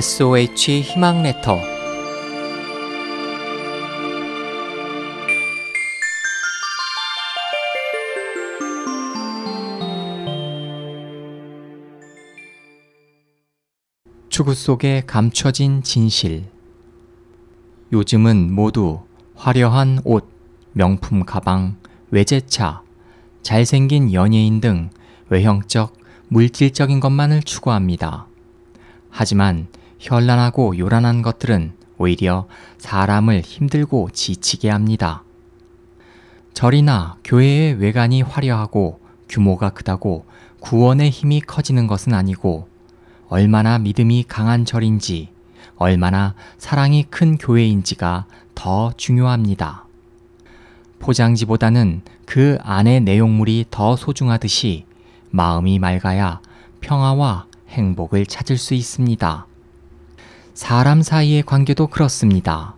SOH 희망 레터 추구 속에 감춰진 진실 요즘은 모두 화려한 옷, 명품 가방, 외제차, 잘생긴 연예인 등 외형적, 물질적인 것만을 추구합니다. 하지만 현란하고 요란한 것들은 오히려 사람을 힘들고 지치게 합니다. 절이나 교회의 외관이 화려하고 규모가 크다고 구원의 힘이 커지는 것은 아니고 얼마나 믿음이 강한 절인지, 얼마나 사랑이 큰 교회인지가 더 중요합니다. 포장지보다는 그 안의 내용물이 더 소중하듯이 마음이 맑아야 평화와 행복을 찾을 수 있습니다. 사람 사이의 관계도 그렇습니다.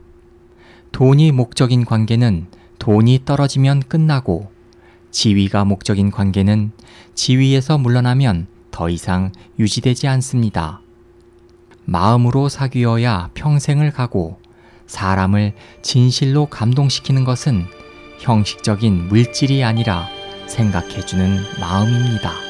돈이 목적인 관계는 돈이 떨어지면 끝나고 지위가 목적인 관계는 지위에서 물러나면 더 이상 유지되지 않습니다. 마음으로 사귀어야 평생을 가고 사람을 진실로 감동시키는 것은 형식적인 물질이 아니라 생각해주는 마음입니다.